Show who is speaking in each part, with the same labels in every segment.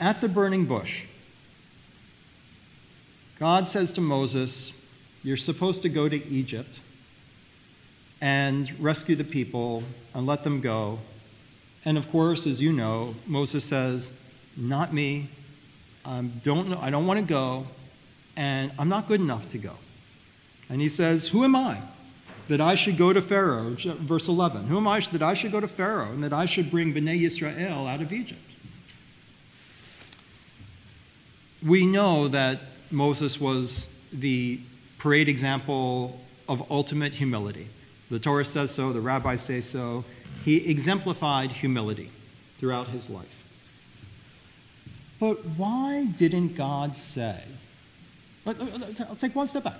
Speaker 1: at the burning bush, God says to Moses, You're supposed to go to Egypt and rescue the people and let them go. And of course, as you know, Moses says, Not me. Um, don't, I don't want to go, and I'm not good enough to go. And he says, Who am I that I should go to Pharaoh? Verse 11. Who am I that I should go to Pharaoh and that I should bring Bnei Yisrael out of Egypt? We know that Moses was the parade example of ultimate humility. The Torah says so, the rabbis say so. He exemplified humility throughout his life. But why didn't God say, let's uh, uh, take one step back.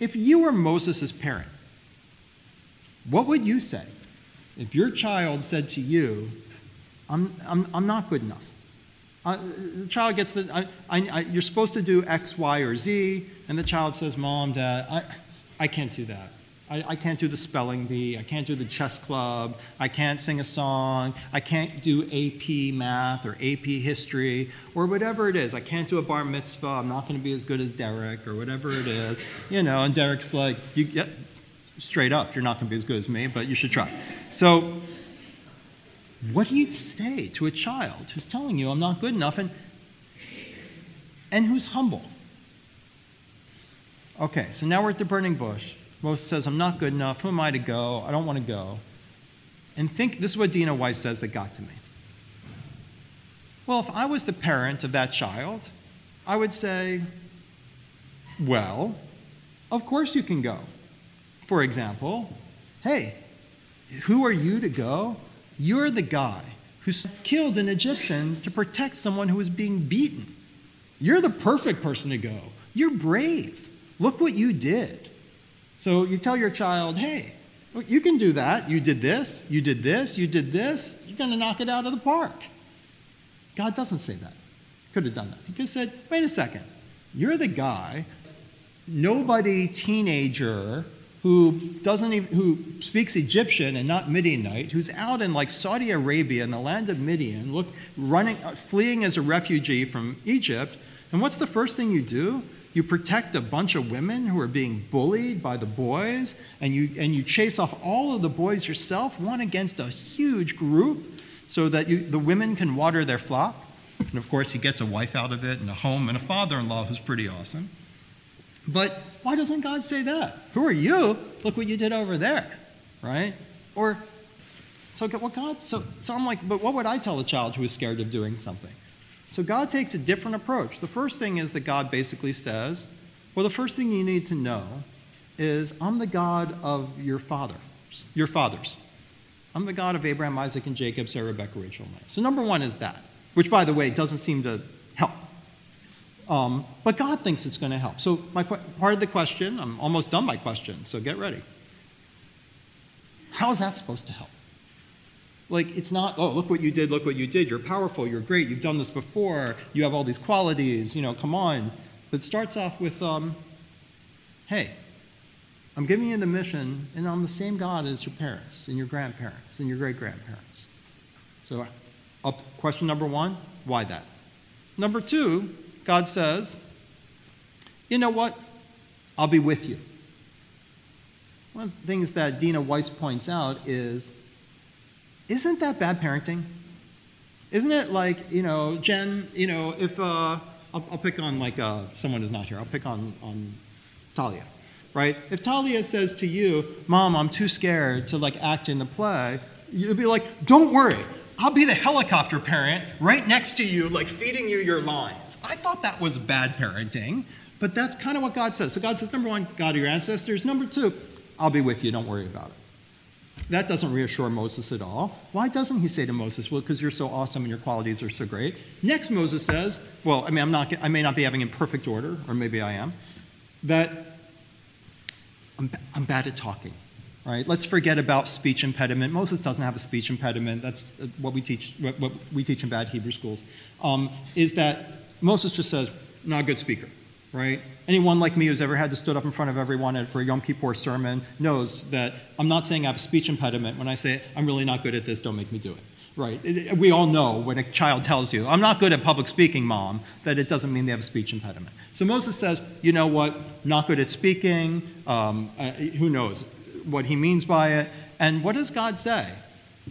Speaker 1: If you were Moses' parent, what would you say if your child said to you, I'm, I'm, I'm not good enough? Uh, the child gets the, I, I, you're supposed to do X, Y, or Z, and the child says, Mom, Dad, I, I can't do that. I, I, can't do the spelling bee. I can't do the chess club. I can't sing a song. I can't do AP math or AP history or whatever it is. I can't do a bar mitzvah. I'm not going to be as good as Derek or whatever it is. You know, and Derek's like, you get straight up, you're not going to be as good as me, but you should try. So what do you say to a child who's telling you, I'm not good enough, and, and who's humble? Okay, so now we're at the burning bush. Moses says, I'm not good enough. Who am I to go? I don't want to go. And think this is what Dina Weiss says that got to me. Well, if I was the parent of that child, I would say, well, of course you can go. For example, hey, who are you to go you're the guy who killed an Egyptian to protect someone who was being beaten. You're the perfect person to go. You're brave. Look what you did. So you tell your child, hey, you can do that. You did this, you did this, you did this. You're going to knock it out of the park. God doesn't say that. Could have done that. He could have said, wait a second. You're the guy, nobody teenager who doesn't even, who speaks Egyptian and not Midianite, who's out in like Saudi Arabia in the land of Midian, look, running, uh, fleeing as a refugee from Egypt. And what's the first thing you do? You protect a bunch of women who are being bullied by the boys, and you, and you chase off all of the boys yourself, one against a huge group, so that you, the women can water their flock. And of course, he gets a wife out of it, and a home, and a father in law who's pretty awesome. But why doesn't God say that? Who are you? Look what you did over there, right? Or, so what God, so, so I'm like, but what would I tell a child who is scared of doing something? So God takes a different approach. The first thing is that God basically says, well, the first thing you need to know is I'm the God of your father, your fathers. I'm the God of Abraham, Isaac, and Jacob, Sarah, Rebecca, Rachel, and Leah. So number one is that, which, by the way, doesn't seem to um, but God thinks it's going to help. So, my part of the question, I'm almost done my question, so get ready. How is that supposed to help? Like, it's not, oh, look what you did, look what you did. You're powerful, you're great, you've done this before, you have all these qualities, you know, come on. But it starts off with, um, hey, I'm giving you the mission, and I'm the same God as your parents, and your grandparents, and your great grandparents. So, up, question number one why that? Number two, God says, you know what? I'll be with you. One of the things that Dina Weiss points out is isn't that bad parenting? Isn't it like, you know, Jen, you know, if, uh, I'll, I'll pick on like uh, someone who's not here, I'll pick on, on Talia, right? If Talia says to you, Mom, I'm too scared to like act in the play, you'd be like, Don't worry, I'll be the helicopter parent right next to you, like feeding you your lines. I thought that was bad parenting, but that's kind of what God says. So God says, number one, God of your ancestors. Number two, I'll be with you, don't worry about it. That doesn't reassure Moses at all. Why doesn't he say to Moses, well, because you're so awesome and your qualities are so great? Next, Moses says, well, I mean, I'm not, I may not be having in perfect order, or maybe I am, that I'm, I'm bad at talking right? Let's forget about speech impediment. Moses doesn't have a speech impediment. That's uh, what we teach, what, what we teach in bad Hebrew schools, um, is that Moses just says, not a good speaker, right? Anyone like me who's ever had to stood up in front of everyone for a Yom Kippur sermon knows that I'm not saying I have a speech impediment when I say, I'm really not good at this, don't make me do it. right? We all know when a child tells you, I'm not good at public speaking, mom, that it doesn't mean they have a speech impediment. So Moses says, you know what, not good at speaking, um, uh, who knows what he means by it. And what does God say?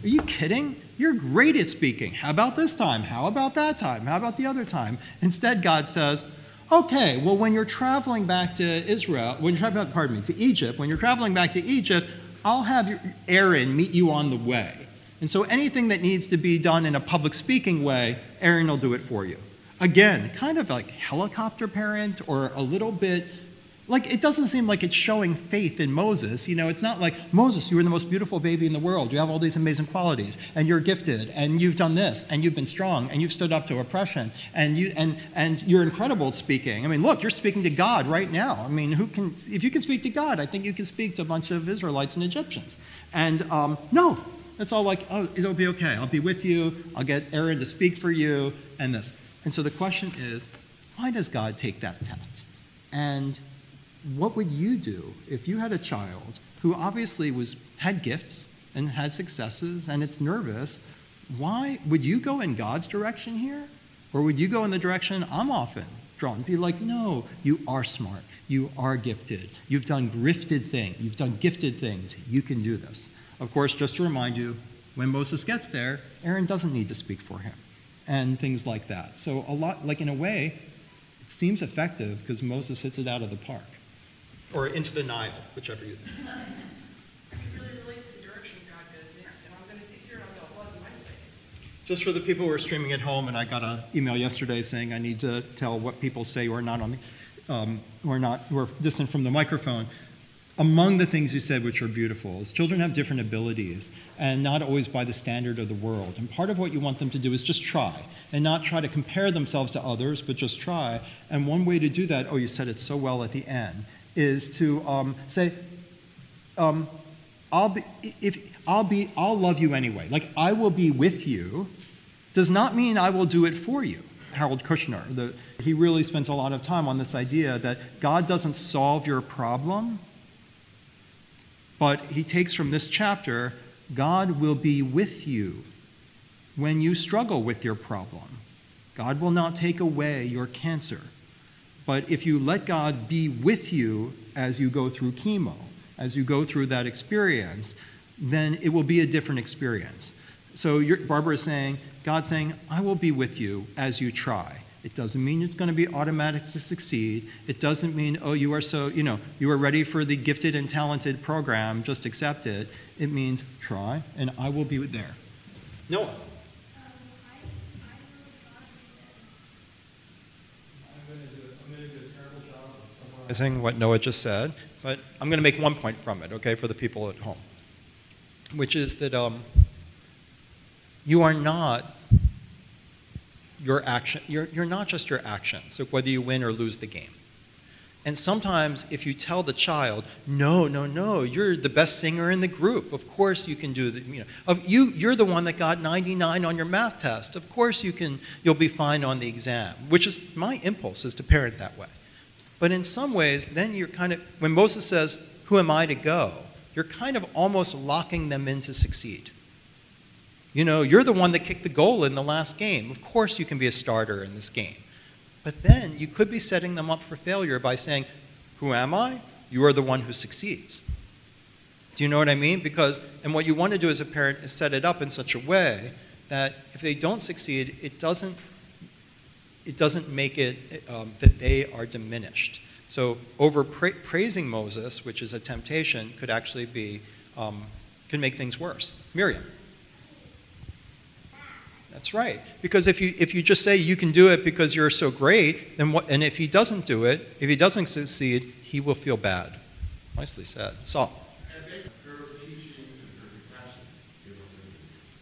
Speaker 1: Are you kidding? You're great at speaking. How about this time? How about that time? How about the other time? Instead, God says, okay, well, when you're traveling back to Israel, when you're traveling, pardon me, to Egypt, when you're traveling back to Egypt, I'll have Aaron meet you on the way. And so anything that needs to be done in a public speaking way, Aaron will do it for you. Again, kind of like helicopter parent or a little bit like it doesn't seem like it's showing faith in Moses. You know, it's not like Moses, you were the most beautiful baby in the world. You have all these amazing qualities, and you're gifted, and you've done this, and you've been strong, and you've stood up to oppression, and you and and you're incredible at speaking. I mean, look, you're speaking to God right now. I mean, who can if you can speak to God, I think you can speak to a bunch of Israelites and Egyptians. And um, no, it's all like, oh, it'll be okay. I'll be with you. I'll get Aaron to speak for you, and this. And so the question is, why does God take that tact? And what would you do if you had a child who obviously was had gifts and had successes and it's nervous? Why would you go in god's direction here? Or would you go in the direction i'm often drawn? Be like no you are smart. You are gifted. You've done gifted things you've done gifted things. You can do this. Of course just to remind you when moses gets there aaron doesn't need to speak for him and things like that. So a lot like in a way it seems effective because moses hits it out of the park or into the Nile, whichever you think. Just for the people who are streaming at home, and I got an email yesterday saying I need to tell what people say who are not on the, um, who are not who are distant from the microphone. Among the things you said, which are beautiful, is children have different abilities, and not always by the standard of the world. And part of what you want them to do is just try, and not try to compare themselves to others, but just try. And one way to do that, oh, you said it so well at the end, is to um, say, um, I'll be, if, I'll be, I'll love you anyway. Like, I will be with you does not mean I will do it for you. Harold Kushner, the, he really spends a lot of time on this idea that God doesn't solve your problem, but he takes from this chapter, God will be with you when you struggle with your problem. God will not take away your cancer. But if you let God be with you as you go through chemo, as you go through that experience, then it will be a different experience. So Barbara is saying, God's saying, I will be with you as you try. It doesn't mean it's going to be automatic to succeed. It doesn't mean, oh, you are so, you know, you are ready for the gifted and talented program, just accept it. It means try, and I will be there. Noah. What Noah just said, but I'm going to make one point from it, okay, for the people at home, which is that um, you are not your action. You're, you're not just your actions, so whether you win or lose the game. And sometimes, if you tell the child, "No, no, no, you're the best singer in the group. Of course, you can do the, you know, of you, you're the one that got 99 on your math test. Of course, you can. You'll be fine on the exam." Which is my impulse is to parent that way. But in some ways, then you're kind of, when Moses says, Who am I to go? You're kind of almost locking them in to succeed. You know, you're the one that kicked the goal in the last game. Of course, you can be a starter in this game. But then you could be setting them up for failure by saying, Who am I? You are the one who succeeds. Do you know what I mean? Because, and what you want to do as a parent is set it up in such a way that if they don't succeed, it doesn't it doesn't make it um, that they are diminished. So over pra- praising Moses, which is a temptation, could actually be um, could make things worse. Miriam. That's right. Because if you if you just say you can do it because you're so great, then what? And if he doesn't do it, if he doesn't succeed, he will feel bad. Nicely said, Saul.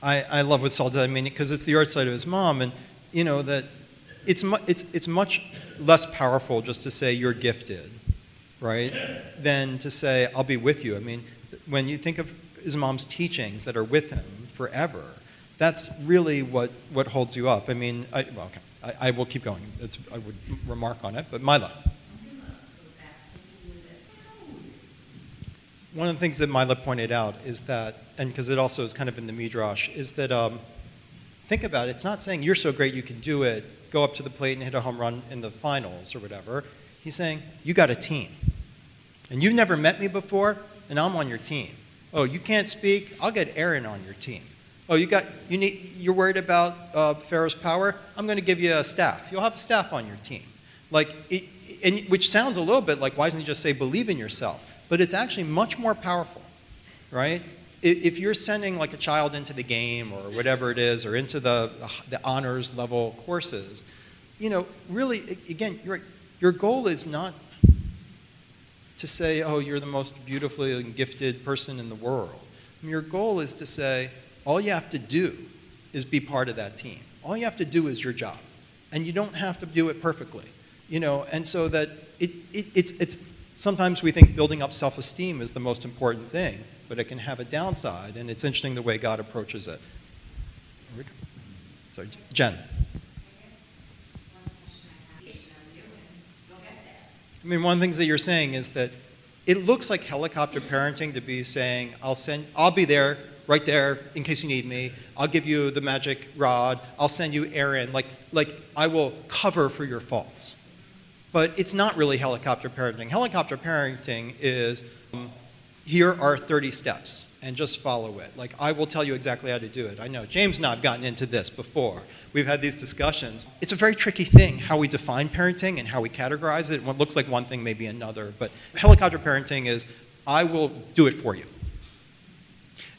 Speaker 1: I, I love what Saul did. I mean, because it's the art side of his mom, and you know that it's, mu- it's, it's much less powerful just to say you're gifted, right, than to say I'll be with you. I mean, when you think of his mom's teachings that are with him forever, that's really what, what holds you up. I mean, I, well, okay, I, I will keep going. It's, I would remark on it, but Mila. One of the things that Mila pointed out is that, and because it also is kind of in the Midrash, is that um, think about it, it's not saying you're so great you can do it, go up to the plate and hit a home run in the finals or whatever. He's saying, you got a team. And you've never met me before, and I'm on your team. Oh, you can't speak? I'll get Aaron on your team. Oh, you got you need you're worried about uh, Pharaoh's power? I'm going to give you a staff. You'll have a staff on your team. Like, it, and, which sounds a little bit like why doesn't he just say believe in yourself? But it's actually much more powerful, right? If you're sending like a child into the game or whatever it is, or into the, the honors level courses, you know, really, again, your, your goal is not to say, oh, you're the most beautifully and gifted person in the world. Your goal is to say, all you have to do is be part of that team. All you have to do is your job. And you don't have to do it perfectly. You know, and so that it, it, it's, it's sometimes we think building up self-esteem is the most important thing, but it can have a downside, and it's interesting the way God approaches it. Sorry, Jen. I mean, one of the things that you're saying is that it looks like helicopter parenting to be saying, I'll send, I'll be there, right there, in case you need me. I'll give you the magic rod. I'll send you Aaron. Like, like I will cover for your faults. But it's not really helicopter parenting. Helicopter parenting is, um, here are 30 steps and just follow it. Like, I will tell you exactly how to do it. I know James and I have gotten into this before. We've had these discussions. It's a very tricky thing how we define parenting and how we categorize it. What looks like one thing may be another. But helicopter parenting is, I will do it for you.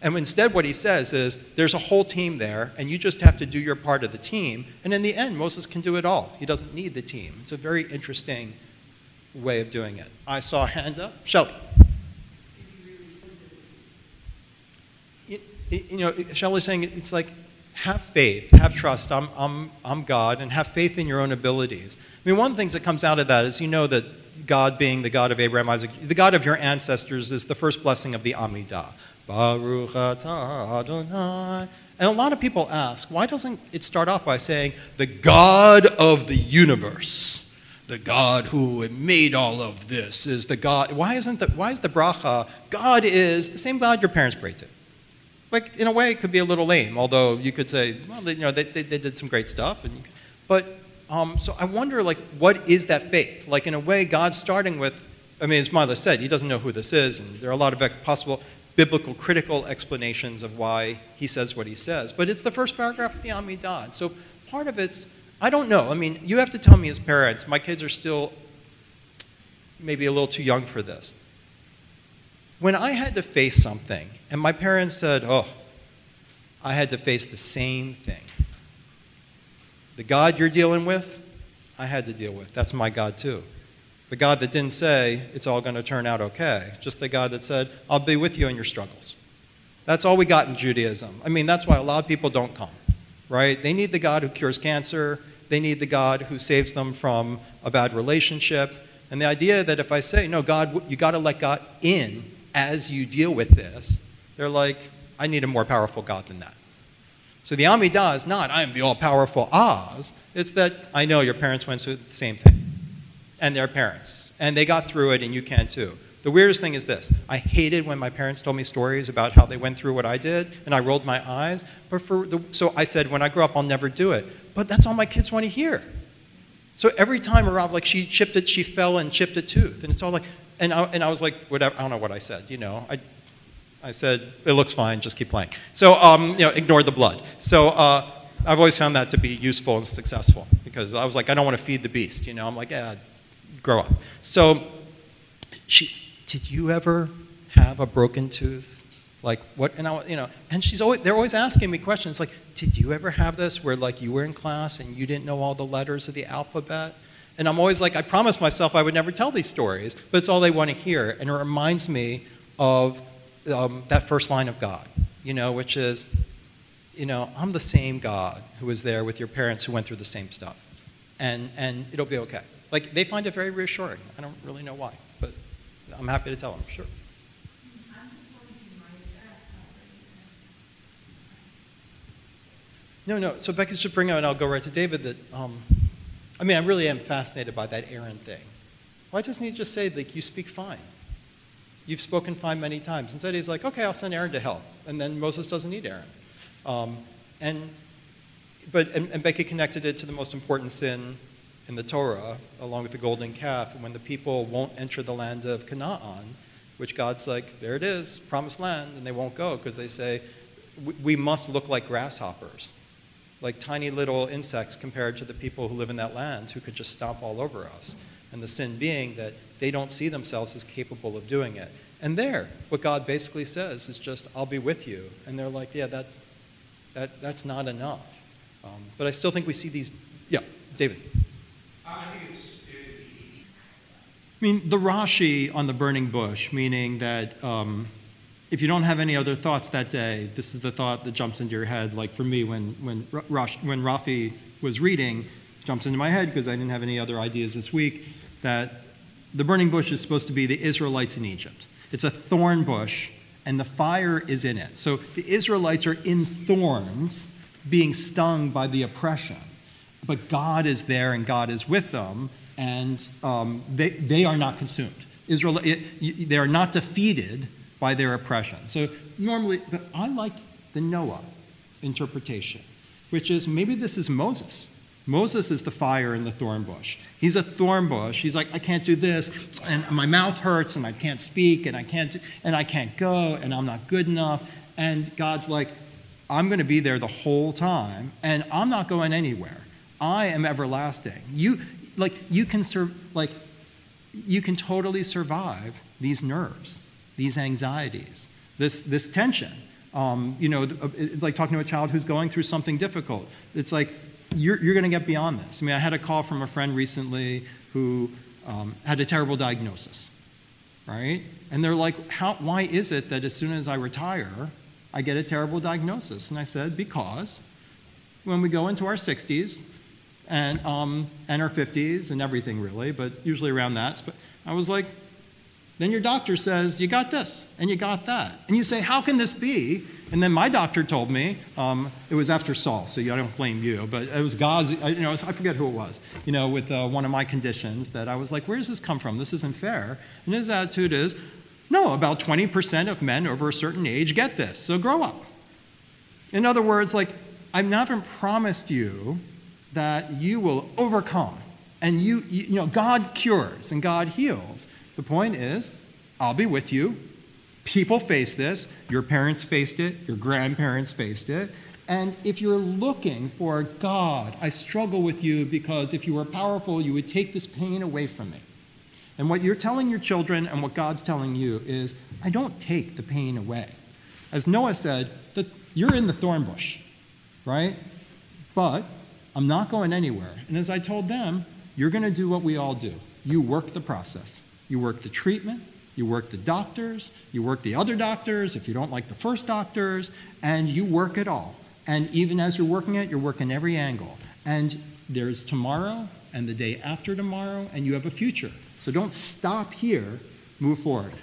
Speaker 1: And instead, what he says is, there's a whole team there, and you just have to do your part of the team. And in the end, Moses can do it all. He doesn't need the team. It's a very interesting way of doing it. I saw hand up. You know, Shelley's saying it's like, have faith, have trust. I'm, I'm, I'm God, and have faith in your own abilities. I mean, one of the things that comes out of that is you know that God, being the God of Abraham, Isaac, the God of your ancestors, is the first blessing of the Amidah. Baruch atah Adonai. And a lot of people ask, why doesn't it start off by saying, the God of the universe? The God who made all of this is the God. Why isn't the, why is the bracha, God is the same God your parents prayed to? Like in a way it could be a little lame although you could say well you know they, they, they did some great stuff and but um, so i wonder like what is that faith? Like in a way god's starting with i mean as Mila said he doesn't know who this is and there are a lot of possible biblical critical explanations of why he says what he says but it's the first paragraph of the amidah so part of it's i don't know. I mean you have to tell me as parents my kids are still maybe a little too young for this when I had to face something, and my parents said, Oh, I had to face the same thing. The God you're dealing with, I had to deal with. That's my God too. The God that didn't say it's all going to turn out okay, just the God that said, I'll be with you in your struggles. That's all we got in Judaism. I mean, that's why a lot of people don't come, right? They need the God who cures cancer, they need the God who saves them from a bad relationship. And the idea that if I say, no, God, you got to let God in as you deal with this, they're like, I need a more powerful God than that. So the Amidah is not, I am the all powerful Oz. It's that I know your parents went through the same thing, and their parents, and they got through it, and you can too. The weirdest thing is this I hated when my parents told me stories about how they went through what I did, and I rolled my eyes. But for the, so I said, when I grow up, I'll never do it. But that's all my kids want to hear. So every time around, like she chipped it, she fell and chipped a tooth. And it's all like, and I, and I was like, whatever, I don't know what I said, you know. I, I said, it looks fine, just keep playing. So, um, you know, ignore the blood. So uh, I've always found that to be useful and successful because I was like, I don't want to feed the beast, you know. I'm like, yeah, grow up. So she, did you ever have a broken tooth? Like what, and I, you know, and she's always, they're always asking me questions like, did you ever have this where like you were in class and you didn't know all the letters of the alphabet? And I'm always like, I promised myself I would never tell these stories, but it's all they want to hear. And it reminds me of um, that first line of God, you know, which is, you know, I'm the same God who was there with your parents who went through the same stuff. And, and it'll be okay. Like, they find it very reassuring. I don't really know why, but I'm happy to tell them, sure. No, no. So Becky should bring out, and I'll go right to David, that um, I mean, I really am fascinated by that Aaron thing. Why doesn't he just say, like, you speak fine? You've spoken fine many times. Instead, he's like, okay, I'll send Aaron to help. And then Moses doesn't need Aaron. Um, and but and, and Becky connected it to the most important sin in the Torah, along with the golden calf, when the people won't enter the land of Canaan, which God's like, there it is, promised land, and they won't go because they say, we must look like grasshoppers, like tiny little insects compared to the people who live in that land who could just stomp all over us. And the sin being that they don't see themselves as capable of doing it. And there, what God basically says is just, I'll be with you. And they're like, yeah, that's, that, that's not enough. Um, but I still think we see these. Yeah, David.
Speaker 2: I think it's.
Speaker 1: I mean, the Rashi on the burning bush, meaning that um, if you don't have any other thoughts that day, this is the thought that jumps into your head. Like for me, when, when, Rash, when Rafi was reading, jumps into my head because I didn't have any other ideas this week, that the burning bush is supposed to be the Israelites in Egypt. It's a thorn bush, and the fire is in it. So the Israelites are in thorns, being stung by the oppression. But God is there and God is with them, and um, they, they are not consumed. Israel, it, they are not defeated by their oppression. So normally, but I like the Noah interpretation, which is maybe this is Moses. Moses is the fire in the thorn bush. He's a thorn bush. He's like, I can't do this, and my mouth hurts, and I can't speak, and I can't, and I can't go, and I'm not good enough. And God's like, I'm going to be there the whole time, and I'm not going anywhere. I am everlasting. You, like, you can serve, like, you can totally survive these nerves, these anxieties, this, this tension. Um, you know, it's like talking to a child who's going through something difficult. It's like, you're, you're going to get beyond this. I mean, I had a call from a friend recently who um, had a terrible diagnosis, right? And they're like, How, why is it that as soon as I retire, I get a terrible diagnosis? And I said, because when we go into our 60s and, um, and our 50s and everything really, but usually around that, I was like, then your doctor says, you got this and you got that. And you say, how can this be? And then my doctor told me, um, it was after Saul, so I don't blame you, but it was God's, you know, I forget who it was, you know, with uh, one of my conditions that I was like, where does this come from? This isn't fair. And his attitude is, no, about 20% of men over a certain age get this, so grow up. In other words, like, I've never promised you that you will overcome and you, you, you know, God cures and God heals. The point is, I'll be with you. People face this. Your parents faced it. Your grandparents faced it. And if you're looking for God, I struggle with you because if you were powerful, you would take this pain away from me. And what you're telling your children and what God's telling you is, I don't take the pain away. As Noah said, that you're in the thorn bush, right? But I'm not going anywhere. And as I told them, you're going to do what we all do. You work the process. You work the treatment, you work the doctors, you work the other doctors if you don't like the first doctors, and you work it all. And even as you're working it, you're working every angle. And there's tomorrow and the day after tomorrow, and you have a future. So don't stop here, move forward.